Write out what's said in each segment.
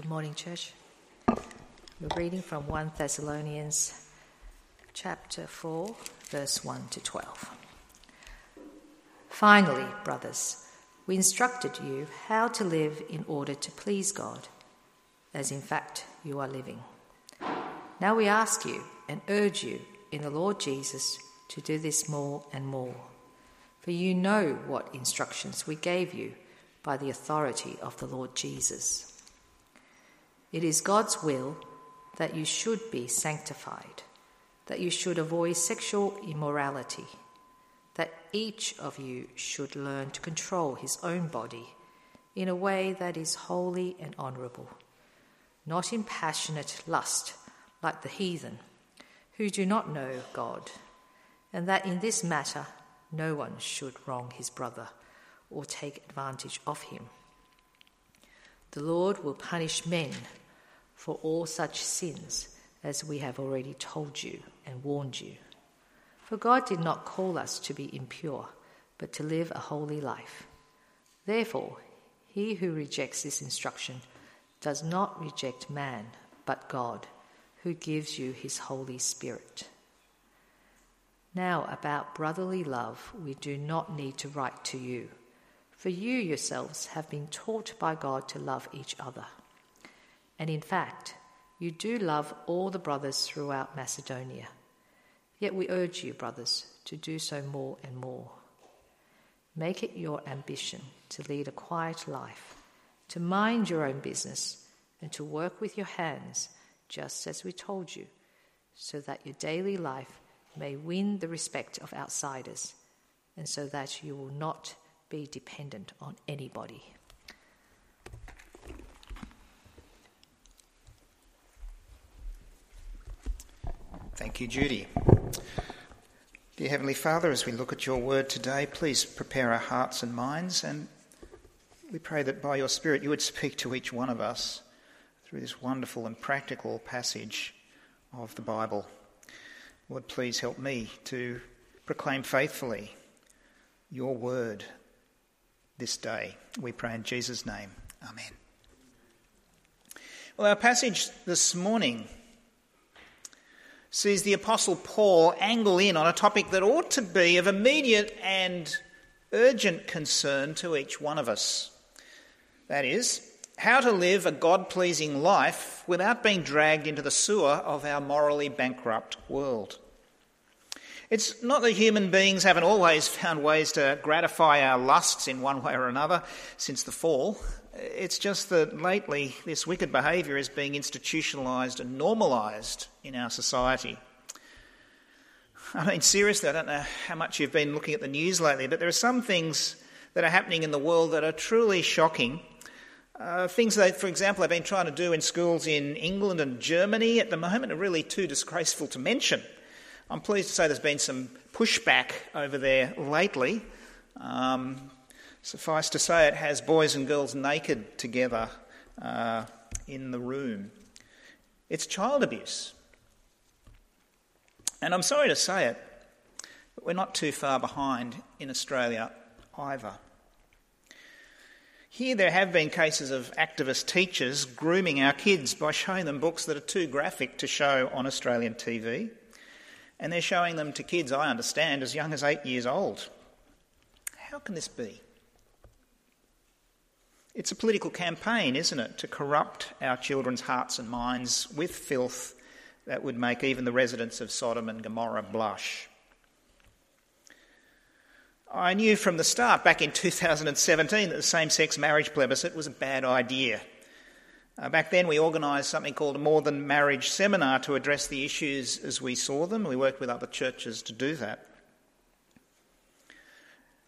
Good morning, church. We're reading from 1 Thessalonians chapter 4, verse 1 to 12. Finally, brothers, we instructed you how to live in order to please God, as in fact you are living. Now we ask you and urge you in the Lord Jesus to do this more and more, for you know what instructions we gave you by the authority of the Lord Jesus. It is God's will that you should be sanctified, that you should avoid sexual immorality, that each of you should learn to control his own body in a way that is holy and honourable, not in passionate lust like the heathen, who do not know God, and that in this matter no one should wrong his brother or take advantage of him. The Lord will punish men for all such sins, as we have already told you and warned you. For God did not call us to be impure, but to live a holy life. Therefore, he who rejects this instruction does not reject man, but God, who gives you his Holy Spirit. Now, about brotherly love, we do not need to write to you, for you yourselves have been taught by God to love each other. And in fact, you do love all the brothers throughout Macedonia. Yet we urge you, brothers, to do so more and more. Make it your ambition to lead a quiet life, to mind your own business, and to work with your hands, just as we told you, so that your daily life may win the respect of outsiders, and so that you will not be dependent on anybody. Thank you, Judy. Dear Heavenly Father, as we look at your word today, please prepare our hearts and minds, and we pray that by your Spirit you would speak to each one of us through this wonderful and practical passage of the Bible. Lord, please help me to proclaim faithfully your word this day. We pray in Jesus' name. Amen. Well, our passage this morning sees the Apostle Paul angle in on a topic that ought to be of immediate and urgent concern to each one of us. That is, how to live a God pleasing life without being dragged into the sewer of our morally bankrupt world. It's not that human beings haven't always found ways to gratify our lusts in one way or another since the fall. It's just that lately this wicked behaviour is being institutionalised and normalised in our society. I mean, seriously, I don't know how much you've been looking at the news lately, but there are some things that are happening in the world that are truly shocking. Uh, things that, for example, they've been trying to do in schools in England and Germany at the moment are really too disgraceful to mention. I'm pleased to say there's been some pushback over there lately. Um, Suffice to say, it has boys and girls naked together uh, in the room. It's child abuse. And I'm sorry to say it, but we're not too far behind in Australia either. Here, there have been cases of activist teachers grooming our kids by showing them books that are too graphic to show on Australian TV. And they're showing them to kids, I understand, as young as eight years old. How can this be? It's a political campaign, isn't it, to corrupt our children's hearts and minds with filth that would make even the residents of Sodom and Gomorrah blush. I knew from the start, back in 2017, that the same sex marriage plebiscite was a bad idea. Uh, back then, we organised something called a More Than Marriage seminar to address the issues as we saw them. We worked with other churches to do that.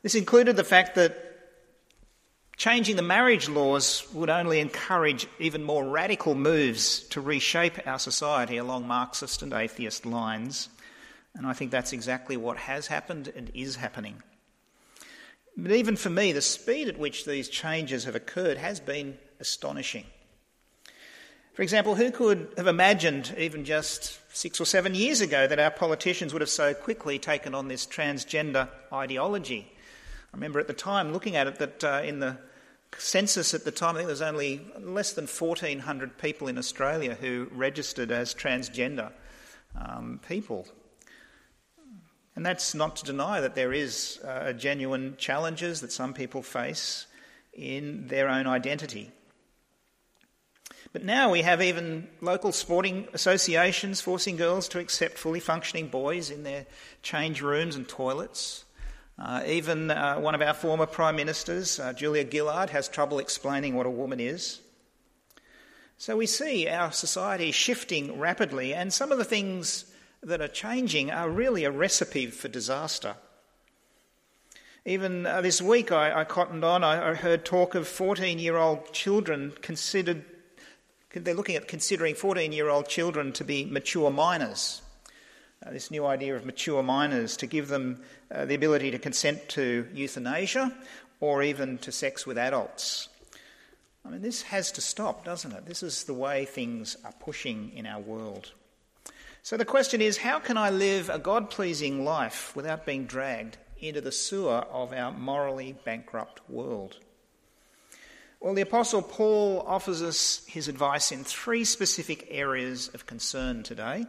This included the fact that Changing the marriage laws would only encourage even more radical moves to reshape our society along Marxist and atheist lines. And I think that's exactly what has happened and is happening. But even for me, the speed at which these changes have occurred has been astonishing. For example, who could have imagined, even just six or seven years ago, that our politicians would have so quickly taken on this transgender ideology? I remember at the time looking at it that uh, in the census at the time, I think there was only less than 1,400 people in Australia who registered as transgender um, people. And that's not to deny that there is uh, genuine challenges that some people face in their own identity. But now we have even local sporting associations forcing girls to accept fully functioning boys in their change rooms and toilets. Uh, even uh, one of our former prime ministers, uh, Julia Gillard, has trouble explaining what a woman is. So we see our society shifting rapidly, and some of the things that are changing are really a recipe for disaster. Even uh, this week, I, I, cottoned on, I, I heard talk of 14 year old children considered, they're looking at considering 14 year old children to be mature minors. Uh, this new idea of mature minors to give them uh, the ability to consent to euthanasia or even to sex with adults. I mean, this has to stop, doesn't it? This is the way things are pushing in our world. So the question is how can I live a God pleasing life without being dragged into the sewer of our morally bankrupt world? Well, the Apostle Paul offers us his advice in three specific areas of concern today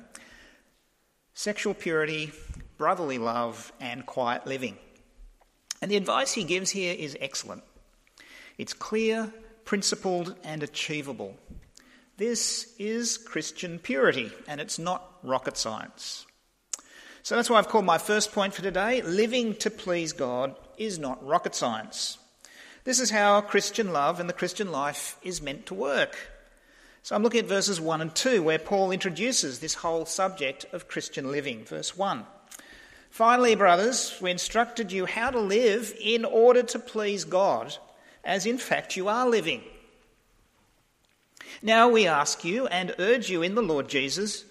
sexual purity, brotherly love, and quiet living. And the advice he gives here is excellent. It's clear, principled, and achievable. This is Christian purity, and it's not rocket science. So that's why I've called my first point for today living to please God is not rocket science. This is how Christian love and the Christian life is meant to work. So I'm looking at verses 1 and 2, where Paul introduces this whole subject of Christian living. Verse 1 Finally, brothers, we instructed you how to live in order to please God, as in fact you are living now we ask you and urge you in the Lord Jesus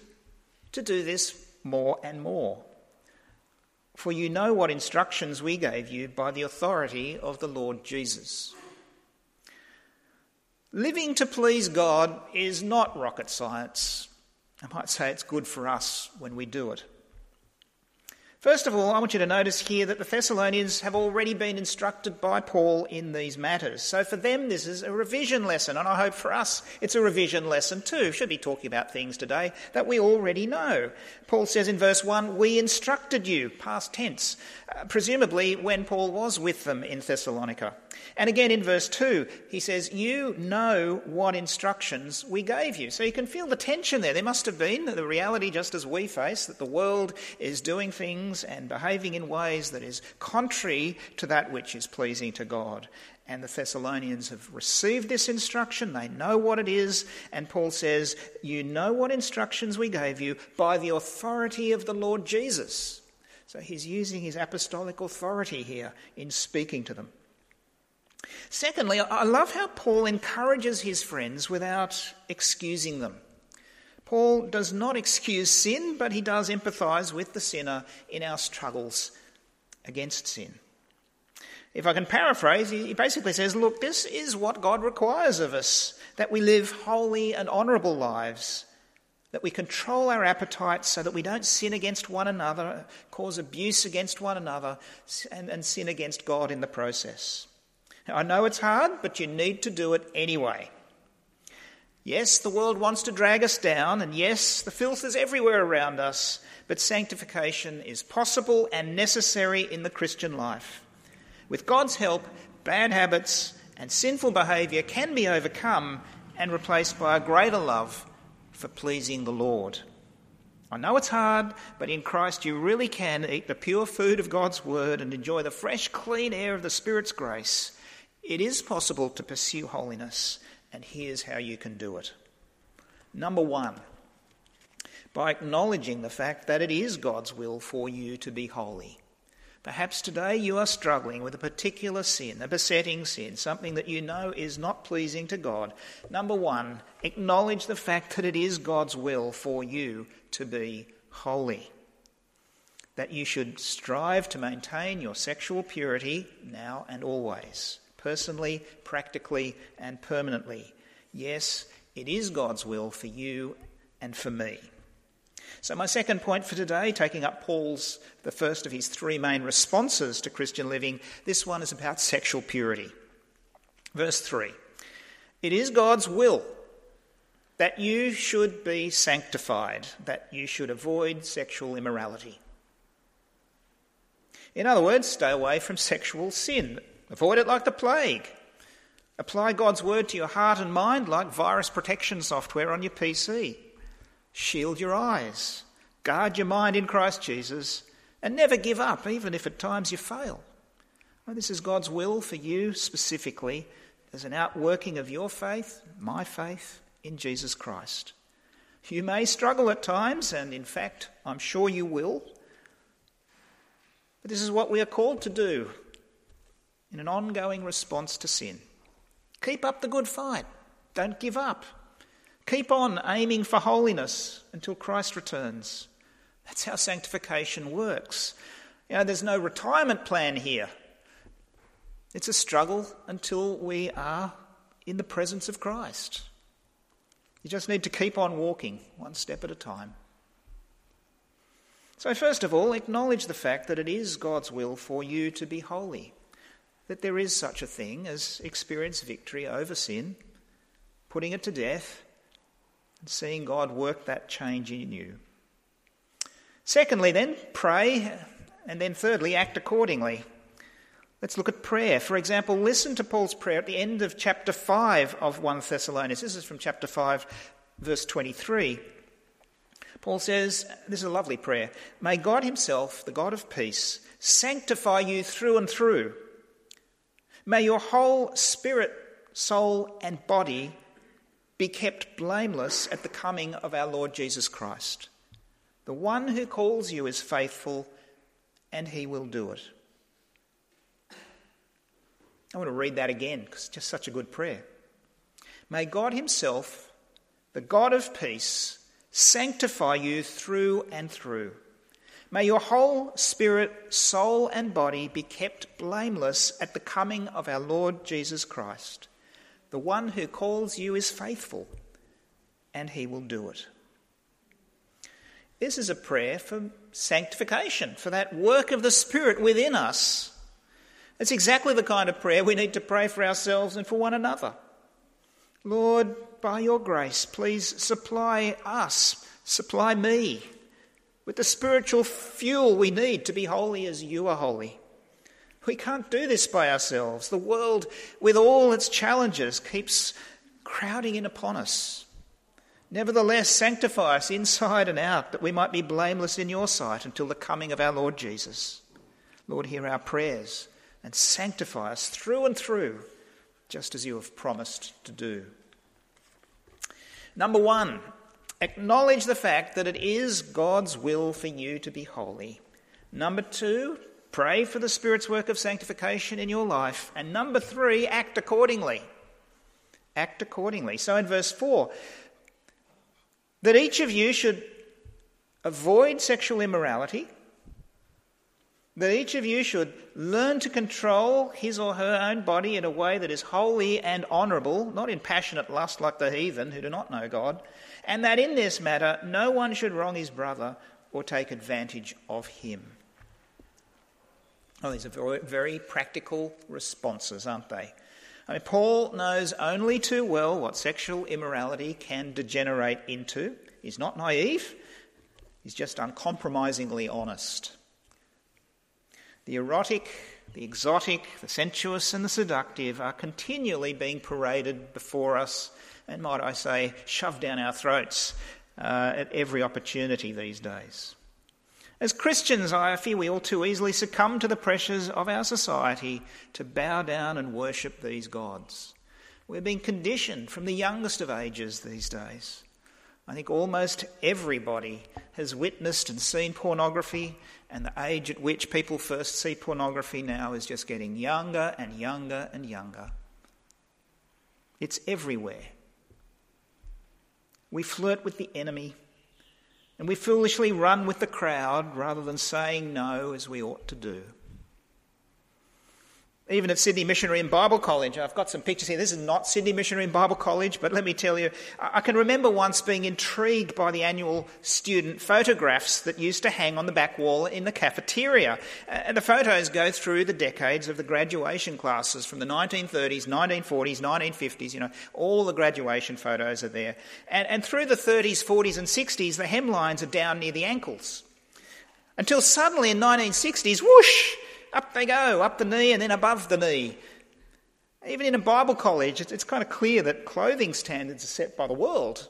to do this more and more. For you know what instructions we gave you by the authority of the Lord Jesus. Living to please God is not rocket science. I might say it's good for us when we do it. First of all, I want you to notice here that the Thessalonians have already been instructed by Paul in these matters. So for them, this is a revision lesson, and I hope for us it's a revision lesson too. Should be talking about things today that we already know. Paul says in verse 1, We instructed you, past tense, presumably when Paul was with them in Thessalonica. And again in verse 2, he says, You know what instructions we gave you. So you can feel the tension there. There must have been the reality, just as we face, that the world is doing things and behaving in ways that is contrary to that which is pleasing to God. And the Thessalonians have received this instruction, they know what it is, and Paul says, You know what instructions we gave you by the authority of the Lord Jesus. So he's using his apostolic authority here in speaking to them. Secondly, I love how Paul encourages his friends without excusing them. Paul does not excuse sin, but he does empathise with the sinner in our struggles against sin. If I can paraphrase, he basically says, Look, this is what God requires of us that we live holy and honourable lives, that we control our appetites so that we don't sin against one another, cause abuse against one another, and, and sin against God in the process. I know it's hard, but you need to do it anyway. Yes, the world wants to drag us down, and yes, the filth is everywhere around us, but sanctification is possible and necessary in the Christian life. With God's help, bad habits and sinful behaviour can be overcome and replaced by a greater love for pleasing the Lord. I know it's hard, but in Christ you really can eat the pure food of God's Word and enjoy the fresh, clean air of the Spirit's grace it is possible to pursue holiness, and here's how you can do it. Number one, by acknowledging the fact that it is God's will for you to be holy. Perhaps today you are struggling with a particular sin, a besetting sin, something that you know is not pleasing to God. Number one, acknowledge the fact that it is God's will for you to be holy. That you should strive to maintain your sexual purity now and always personally, practically, and permanently. Yes, it is God's will for you and for me. So, my second point for today, taking up Paul's, the first of his three main responses to Christian living, this one is about sexual purity. Verse 3 It is God's will that you should be sanctified, that you should avoid sexual immorality. In other words, stay away from sexual sin. Avoid it like the plague. Apply God's word to your heart and mind like virus protection software on your PC. Shield your eyes. Guard your mind in Christ Jesus. And never give up, even if at times you fail. Well, this is God's will for you specifically as an outworking of your faith, my faith, in Jesus Christ. You may struggle at times, and in fact, I'm sure you will. But this is what we are called to do in an ongoing response to sin. Keep up the good fight. Don't give up. Keep on aiming for holiness until Christ returns. That's how sanctification works. You know, there's no retirement plan here. It's a struggle until we are in the presence of Christ. You just need to keep on walking one step at a time. So, first of all, acknowledge the fact that it is God's will for you to be holy, that there is such a thing as experience victory over sin, putting it to death, and seeing God work that change in you. Secondly, then, pray, and then thirdly, act accordingly. Let's look at prayer. For example, listen to Paul's prayer at the end of chapter 5 of 1 Thessalonians. This is from chapter 5, verse 23. Paul says, This is a lovely prayer. May God Himself, the God of peace, sanctify you through and through. May your whole spirit, soul, and body be kept blameless at the coming of our Lord Jesus Christ. The one who calls you is faithful, and He will do it. I want to read that again because it's just such a good prayer. May God Himself, the God of peace, sanctify you through and through. May your whole spirit, soul, and body be kept blameless at the coming of our Lord Jesus Christ. The one who calls you is faithful, and he will do it. This is a prayer for sanctification, for that work of the Spirit within us it's exactly the kind of prayer we need to pray for ourselves and for one another. Lord, by your grace, please supply us, supply me with the spiritual fuel we need to be holy as you are holy. We can't do this by ourselves. The world, with all its challenges, keeps crowding in upon us. Nevertheless, sanctify us inside and out, that we might be blameless in your sight until the coming of our Lord Jesus. Lord, hear our prayers and sanctify us through and through, just as you have promised to do. Number one, acknowledge the fact that it is God's will for you to be holy. Number two, pray for the Spirit's work of sanctification in your life. And number three, act accordingly. Act accordingly. So in verse 4, that each of you should avoid sexual immorality that each of you should learn to control his or her own body in a way that is holy and honourable, not in passionate lust like the heathen who do not know God, and that in this matter no one should wrong his brother or take advantage of him. These are very practical responses, aren't they? I mean, Paul knows only too well what sexual immorality can degenerate into. He's not naive, he's just uncompromisingly honest. The erotic, the exotic, the sensuous, and the seductive are continually being paraded before us, and might I say, shoved down our throats uh, at every opportunity these days. As Christians, I fear we all too easily succumb to the pressures of our society to bow down and worship these gods. We're being conditioned from the youngest of ages these days. I think almost everybody has witnessed and seen pornography, and the age at which people first see pornography now is just getting younger and younger and younger. It's everywhere. We flirt with the enemy, and we foolishly run with the crowd rather than saying no as we ought to do. Even at Sydney Missionary and Bible College. I've got some pictures here. This is not Sydney Missionary and Bible College, but let me tell you, I can remember once being intrigued by the annual student photographs that used to hang on the back wall in the cafeteria. And the photos go through the decades of the graduation classes from the 1930s, 1940s, 1950s, you know, all the graduation photos are there. And, and through the 30s, 40s, and 60s, the hemlines are down near the ankles. Until suddenly in 1960s, whoosh, up they go, up the knee and then above the knee. Even in a Bible college, it's, kind of clear that clothing standards are set by the world.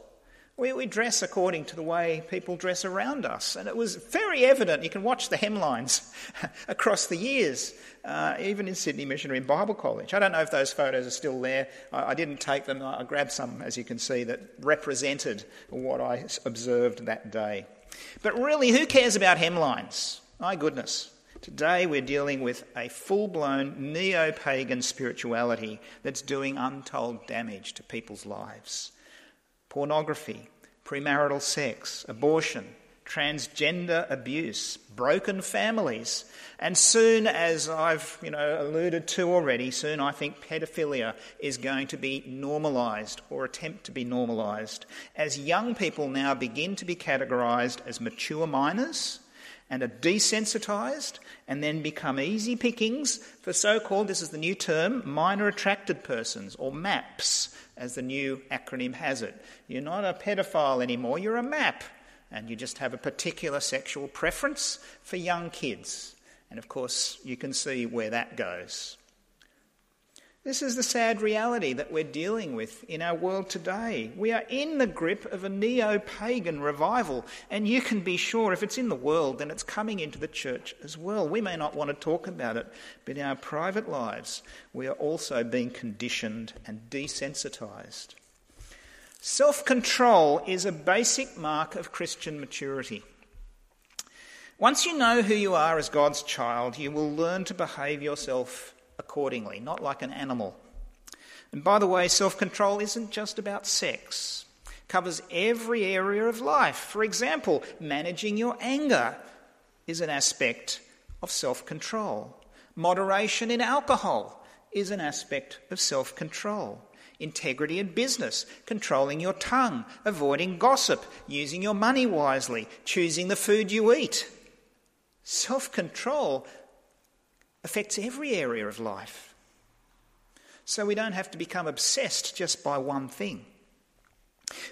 We, we, dress according to the way people dress around us. And it was very evident. You can watch the hemlines across the years, uh, even in Sydney Missionary and Bible College. I don't know if those photos are still there. I, I didn't take them. I grabbed some, as you can see, that represented what I observed that day. But really, who cares about hemlines? My goodness. Today we're dealing with a full blown neo pagan spirituality that's doing untold damage to people's lives. Pornography, premarital sex, abortion, transgender abuse, broken families, and soon, as I've you know, alluded to already, soon I think pedophilia is going to be normalised or attempt to be normalised as young people now begin to be categorised as mature minors and are desensitised and then become easy pickings for so called, this is the new term, minor attracted persons, or MAPS, as the new acronym has it. You're not a pedophile anymore, you're a MAP, and you just have a particular sexual preference for young kids. And of course, you can see where that goes. This is the sad reality that we're dealing with in our world today. We are in the grip of a neo pagan revival, and you can be sure if it's in the world, then it's coming into the church as well. We may not want to talk about it, but in our private lives, we are also being conditioned and desensitized. Self control is a basic mark of Christian maturity. Once you know who you are as God's child, you will learn to behave yourself accordingly, not like an animal. And by the way, self control isn't just about sex, it covers every area of life. For example, managing your anger is an aspect of self control. Moderation in alcohol is an aspect of self control. Integrity in business, controlling your tongue, avoiding gossip, using your money wisely, choosing the food you eat. Self control affects every area of life. So we don't have to become obsessed just by one thing.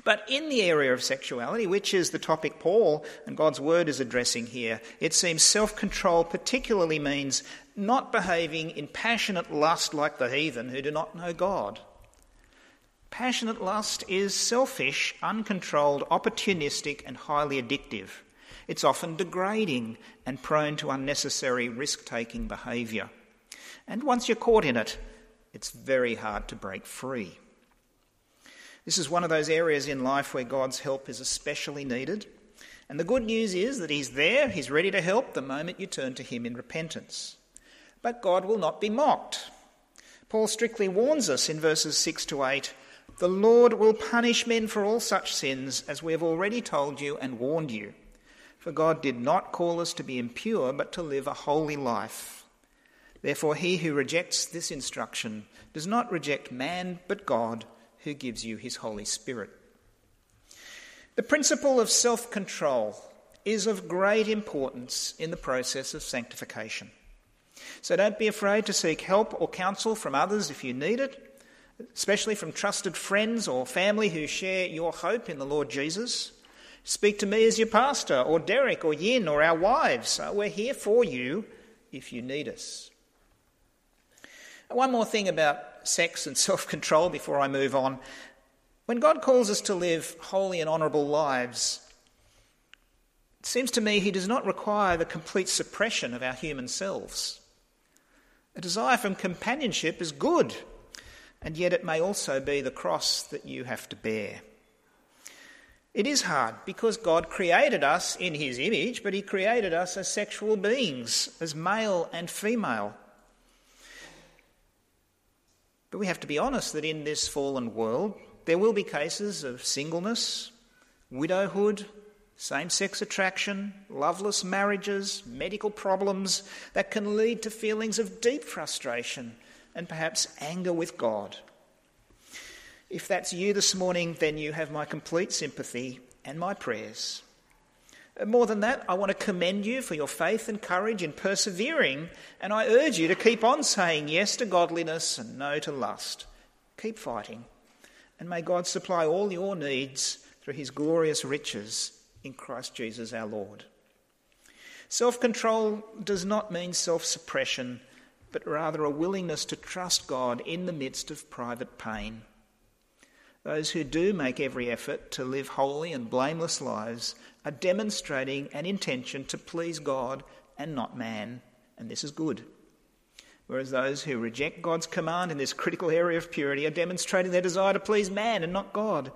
But in the area of sexuality, which is the topic Paul and God's word is addressing here, it seems self control particularly means not behaving in passionate lust like the heathen who do not know God. Passionate lust is selfish, uncontrolled, opportunistic, and highly addictive. It's often degrading and prone to unnecessary risk taking behaviour. And once you're caught in it, it's very hard to break free. This is one of those areas in life where God's help is especially needed. And the good news is that He's there, He's ready to help the moment you turn to Him in repentance. But God will not be mocked. Paul strictly warns us in verses 6 to 8 the Lord will punish men for all such sins, as we have already told you and warned you. For God did not call us to be impure, but to live a holy life. Therefore, he who rejects this instruction does not reject man, but God, who gives you his Holy Spirit. The principle of self control is of great importance in the process of sanctification. So don't be afraid to seek help or counsel from others if you need it, especially from trusted friends or family who share your hope in the Lord Jesus. Speak to me as your pastor, or Derek, or Yin, or our wives. Uh, we're here for you if you need us. One more thing about sex and self control before I move on. When God calls us to live holy and honourable lives, it seems to me He does not require the complete suppression of our human selves. A desire for companionship is good, and yet it may also be the cross that you have to bear. It is hard because God created us in His image, but He created us as sexual beings, as male and female. But we have to be honest that in this fallen world, there will be cases of singleness, widowhood, same sex attraction, loveless marriages, medical problems that can lead to feelings of deep frustration and perhaps anger with God. If that's you this morning, then you have my complete sympathy and my prayers. More than that, I want to commend you for your faith and courage in persevering, and I urge you to keep on saying yes to godliness and no to lust. Keep fighting, and may God supply all your needs through his glorious riches in Christ Jesus our Lord. Self control does not mean self suppression, but rather a willingness to trust God in the midst of private pain. Those who do make every effort to live holy and blameless lives are demonstrating an intention to please God and not man, and this is good. Whereas those who reject God's command in this critical area of purity are demonstrating their desire to please man and not God.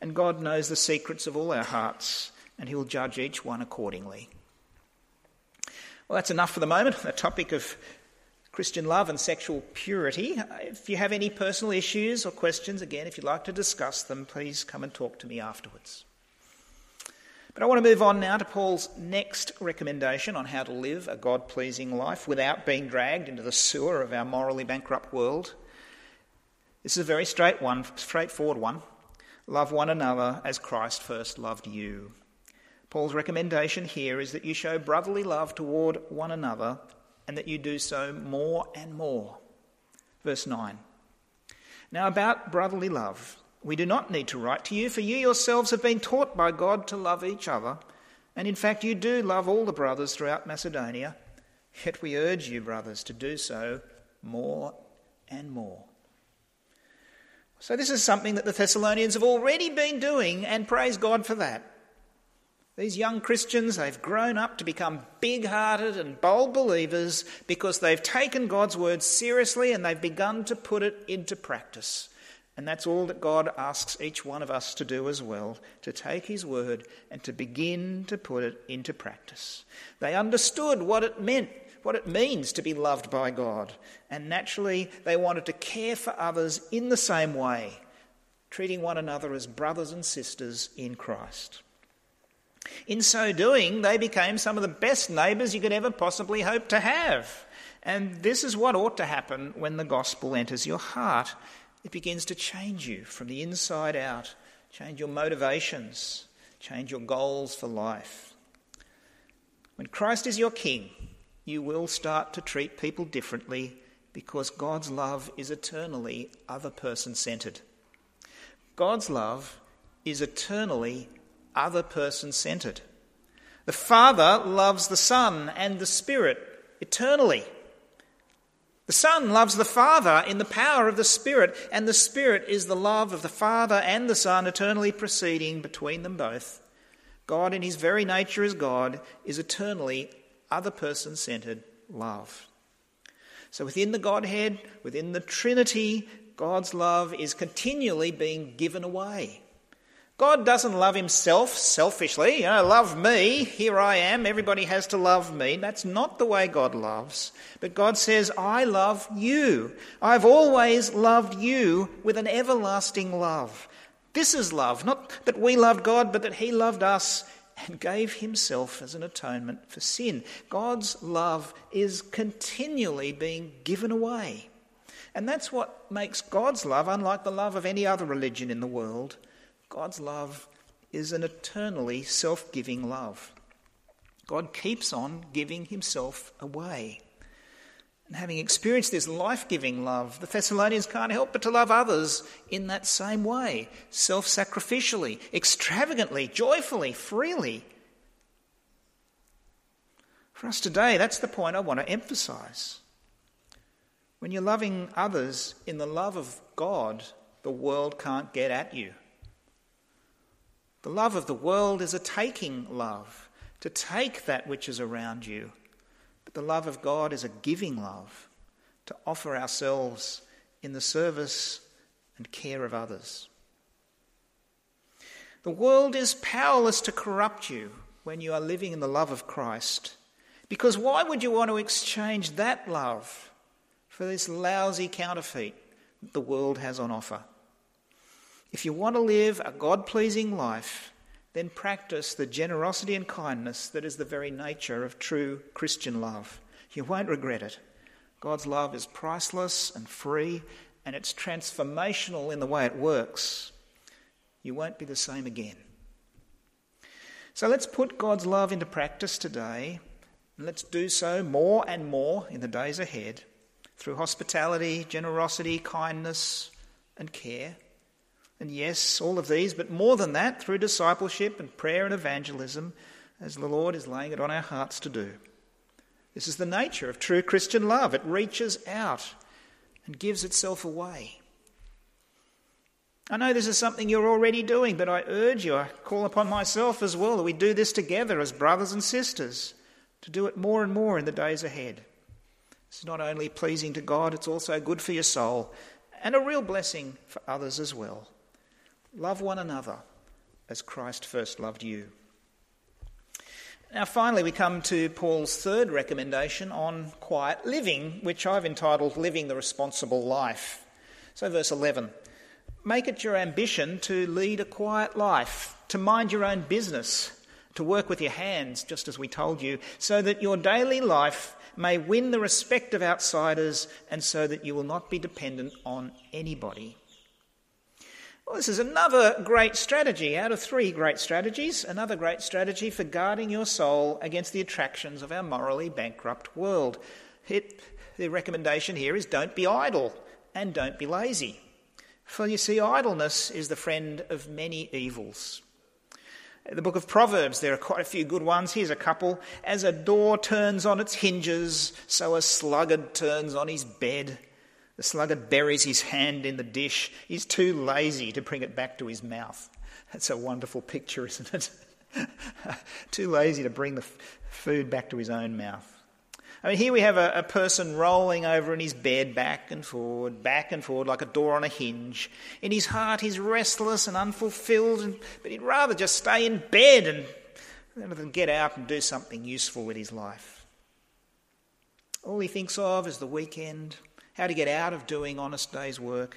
And God knows the secrets of all our hearts, and He will judge each one accordingly. Well, that's enough for the moment. The topic of Christian love and sexual purity. If you have any personal issues or questions, again, if you'd like to discuss them, please come and talk to me afterwards. But I want to move on now to Paul's next recommendation on how to live a God pleasing life without being dragged into the sewer of our morally bankrupt world. This is a very straight one, straightforward one. Love one another as Christ first loved you. Paul's recommendation here is that you show brotherly love toward one another and that you do so more and more. Verse 9. Now, about brotherly love. We do not need to write to you, for you yourselves have been taught by God to love each other. And in fact, you do love all the brothers throughout Macedonia. Yet we urge you, brothers, to do so more and more. So, this is something that the Thessalonians have already been doing, and praise God for that. These young Christians, they've grown up to become big hearted and bold believers because they've taken God's word seriously and they've begun to put it into practice. And that's all that God asks each one of us to do as well to take His word and to begin to put it into practice. They understood what it meant, what it means to be loved by God. And naturally, they wanted to care for others in the same way, treating one another as brothers and sisters in Christ. In so doing, they became some of the best neighbours you could ever possibly hope to have. And this is what ought to happen when the gospel enters your heart it begins to change you from the inside out, change your motivations, change your goals for life. When Christ is your king, you will start to treat people differently because God's love is eternally other person centered. God's love is eternally other person centered. The Father loves the Son and the Spirit eternally. The Son loves the Father in the power of the Spirit, and the Spirit is the love of the Father and the Son eternally proceeding between them both. God, in his very nature as God, is eternally other person centered love. So within the Godhead, within the Trinity, God's love is continually being given away. God doesn't love himself selfishly, you know, love me, here I am, everybody has to love me. That's not the way God loves. But God says, I love you. I've always loved you with an everlasting love. This is love, not that we loved God, but that he loved us and gave himself as an atonement for sin. God's love is continually being given away. And that's what makes God's love unlike the love of any other religion in the world. God's love is an eternally self giving love. God keeps on giving himself away. And having experienced this life giving love, the Thessalonians can't help but to love others in that same way self sacrificially, extravagantly, joyfully, freely. For us today, that's the point I want to emphasize. When you're loving others in the love of God, the world can't get at you. The love of the world is a taking love, to take that which is around you. But the love of God is a giving love, to offer ourselves in the service and care of others. The world is powerless to corrupt you when you are living in the love of Christ. Because why would you want to exchange that love for this lousy counterfeit that the world has on offer? If you want to live a God pleasing life, then practice the generosity and kindness that is the very nature of true Christian love. You won't regret it. God's love is priceless and free, and it's transformational in the way it works. You won't be the same again. So let's put God's love into practice today, and let's do so more and more in the days ahead through hospitality, generosity, kindness, and care. And yes, all of these, but more than that, through discipleship and prayer and evangelism, as the Lord is laying it on our hearts to do. This is the nature of true Christian love. It reaches out and gives itself away. I know this is something you're already doing, but I urge you, I call upon myself as well, that we do this together as brothers and sisters, to do it more and more in the days ahead. It's not only pleasing to God, it's also good for your soul and a real blessing for others as well. Love one another as Christ first loved you. Now, finally, we come to Paul's third recommendation on quiet living, which I've entitled Living the Responsible Life. So, verse 11 Make it your ambition to lead a quiet life, to mind your own business, to work with your hands, just as we told you, so that your daily life may win the respect of outsiders and so that you will not be dependent on anybody. Well, this is another great strategy out of three great strategies, another great strategy for guarding your soul against the attractions of our morally bankrupt world. It, the recommendation here is don't be idle and don't be lazy. For you see, idleness is the friend of many evils. The book of Proverbs, there are quite a few good ones. Here's a couple. As a door turns on its hinges, so a sluggard turns on his bed. The sluggard buries his hand in the dish. He's too lazy to bring it back to his mouth. That's a wonderful picture, isn't it? too lazy to bring the food back to his own mouth. I mean, here we have a, a, person rolling over in his bed, back and forward, back and forward, like a door on a hinge. In his heart, he's restless and unfulfilled, and, but he'd rather just stay in bed and rather than get out and do something useful with his life. All he thinks of is the weekend, how to get out of doing honest day's work.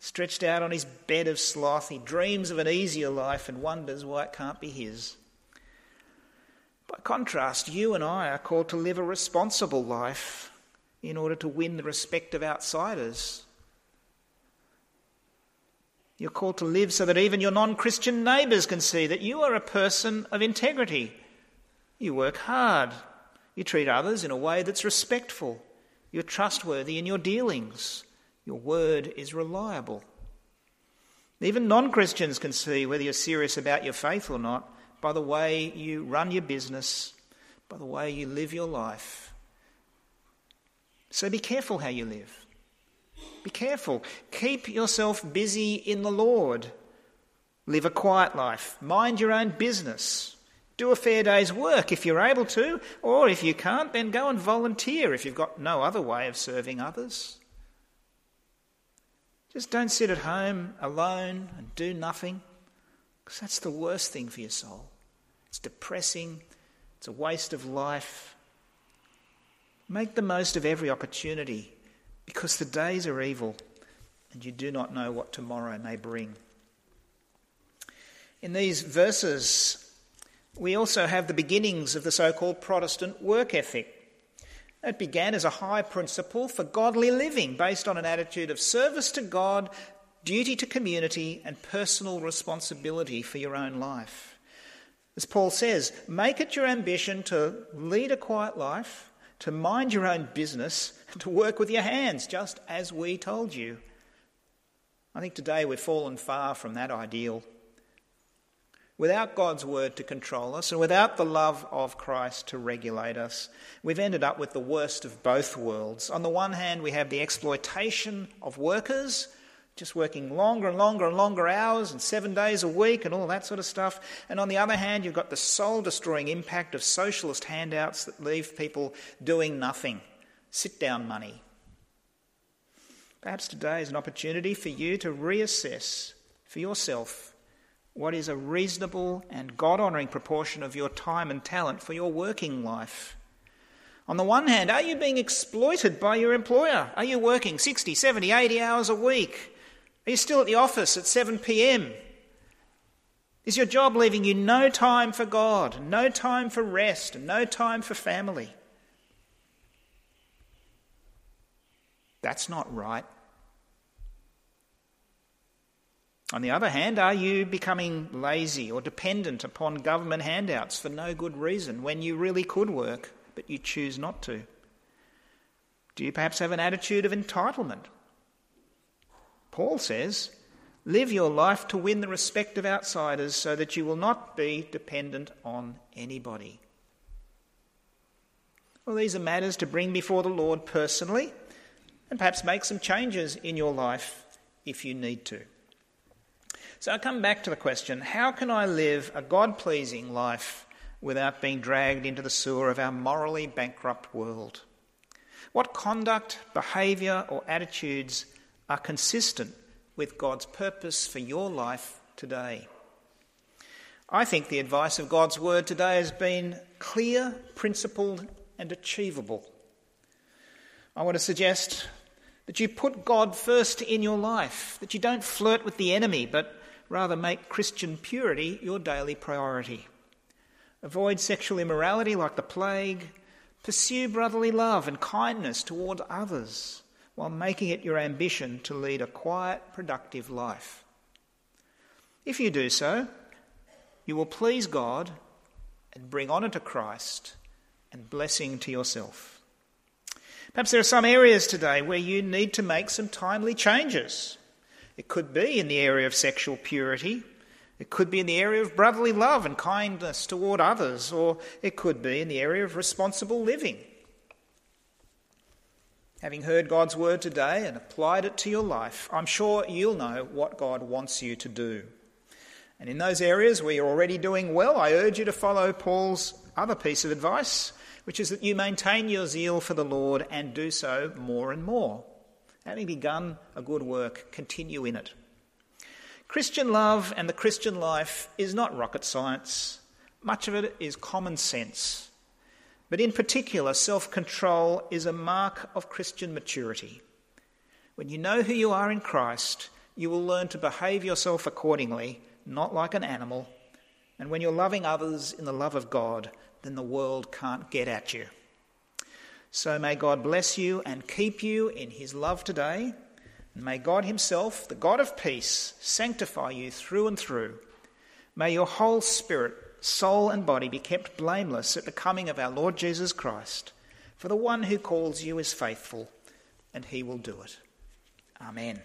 Stretched out on his bed of sloth, he dreams of an easier life and wonders why it can't be his. By contrast, you and I are called to live a responsible life in order to win the respect of outsiders. You're called to live so that even your non Christian neighbours can see that you are a person of integrity. You work hard. You treat others in a way that's respectful. You're trustworthy in your dealings. Your word is reliable. Even non Christians can see whether you're serious about your faith or not by the way you run your business, by the way you live your life. So be careful how you live. Be careful. Keep yourself busy in the Lord. Live a quiet life. Mind your own business. Do a fair day's work if you're able to, or if you can't, then go and volunteer if you've got no other way of serving others. Just don't sit at home alone and do nothing, because that's the worst thing for your soul. It's depressing, it's a waste of life. Make the most of every opportunity, because the days are evil and you do not know what tomorrow may bring. In these verses, we also have the beginnings of the so called Protestant work ethic. It began as a high principle for godly living based on an attitude of service to God, duty to community, and personal responsibility for your own life. As Paul says, make it your ambition to lead a quiet life, to mind your own business, and to work with your hands, just as we told you. I think today we've fallen far from that ideal without God's word to control us and without the love of Christ to regulate us, we've ended up with the worst of both worlds. On the one hand, we have the exploitation of workers, just working longer and longer and longer hours and seven days a week and all that sort of stuff. And on the other hand, you've got the soul destroying impact of socialist handouts that leave people doing nothing. Sit down money. Perhaps today is an opportunity for you to reassess for yourself what is a reasonable and God honouring proportion of your time and talent for your working life? On the one hand, are you being exploited by your employer? Are you working 60, 70, 80 hours a week? Are you still at the office at 7 pm? Is your job leaving you no time for God, no time for rest, no time for family? That's not right. On the other hand, are you becoming lazy or dependent upon government handouts for no good reason when you really could work, but you choose not to? Do you perhaps have an attitude of entitlement? Paul says, Live your life to win the respect of outsiders so that you will not be dependent on anybody. Well, these are matters to bring before the Lord personally and perhaps make some changes in your life if you need to. So I come back to the question how can I live a God pleasing life without being dragged into the sewer of our morally bankrupt world? What conduct, behaviour, or attitudes are consistent with God's purpose for your life today? I think the advice of God's word today has been clear, principled, and achievable. I want to suggest that you put God first in your life, that you don't flirt with the enemy, but Rather, make Christian purity your daily priority. Avoid sexual immorality like the plague. Pursue brotherly love and kindness toward others while making it your ambition to lead a quiet, productive life. If you do so, you will please God and bring honour to Christ and blessing to yourself. Perhaps there are some areas today where you need to make some timely changes. It could be in the area of sexual purity. It could be in the area of brotherly love and kindness toward others, or it could be in the area of responsible living. Having heard God's word today and applied it to your life, I'm sure you'll know what God wants you to do. And in those areas where you're already doing well, I urge you to follow Paul's other piece of advice, which is that you maintain your zeal for the Lord and do so more and more. Having begun a good work, continue in it. Christian love and the Christian life is not rocket science. Much of it is common sense. But in particular, self control is a mark of Christian maturity. When you know who you are in Christ, you will learn to behave yourself accordingly, not like an animal. And when you're loving others in the love of God, then the world can't get at you. So may God bless you and keep you in his love today. And may God himself, the God of peace, sanctify you through and through. May your whole spirit, soul, and body be kept blameless at the coming of our Lord Jesus Christ. For the one who calls you is faithful, and he will do it. Amen.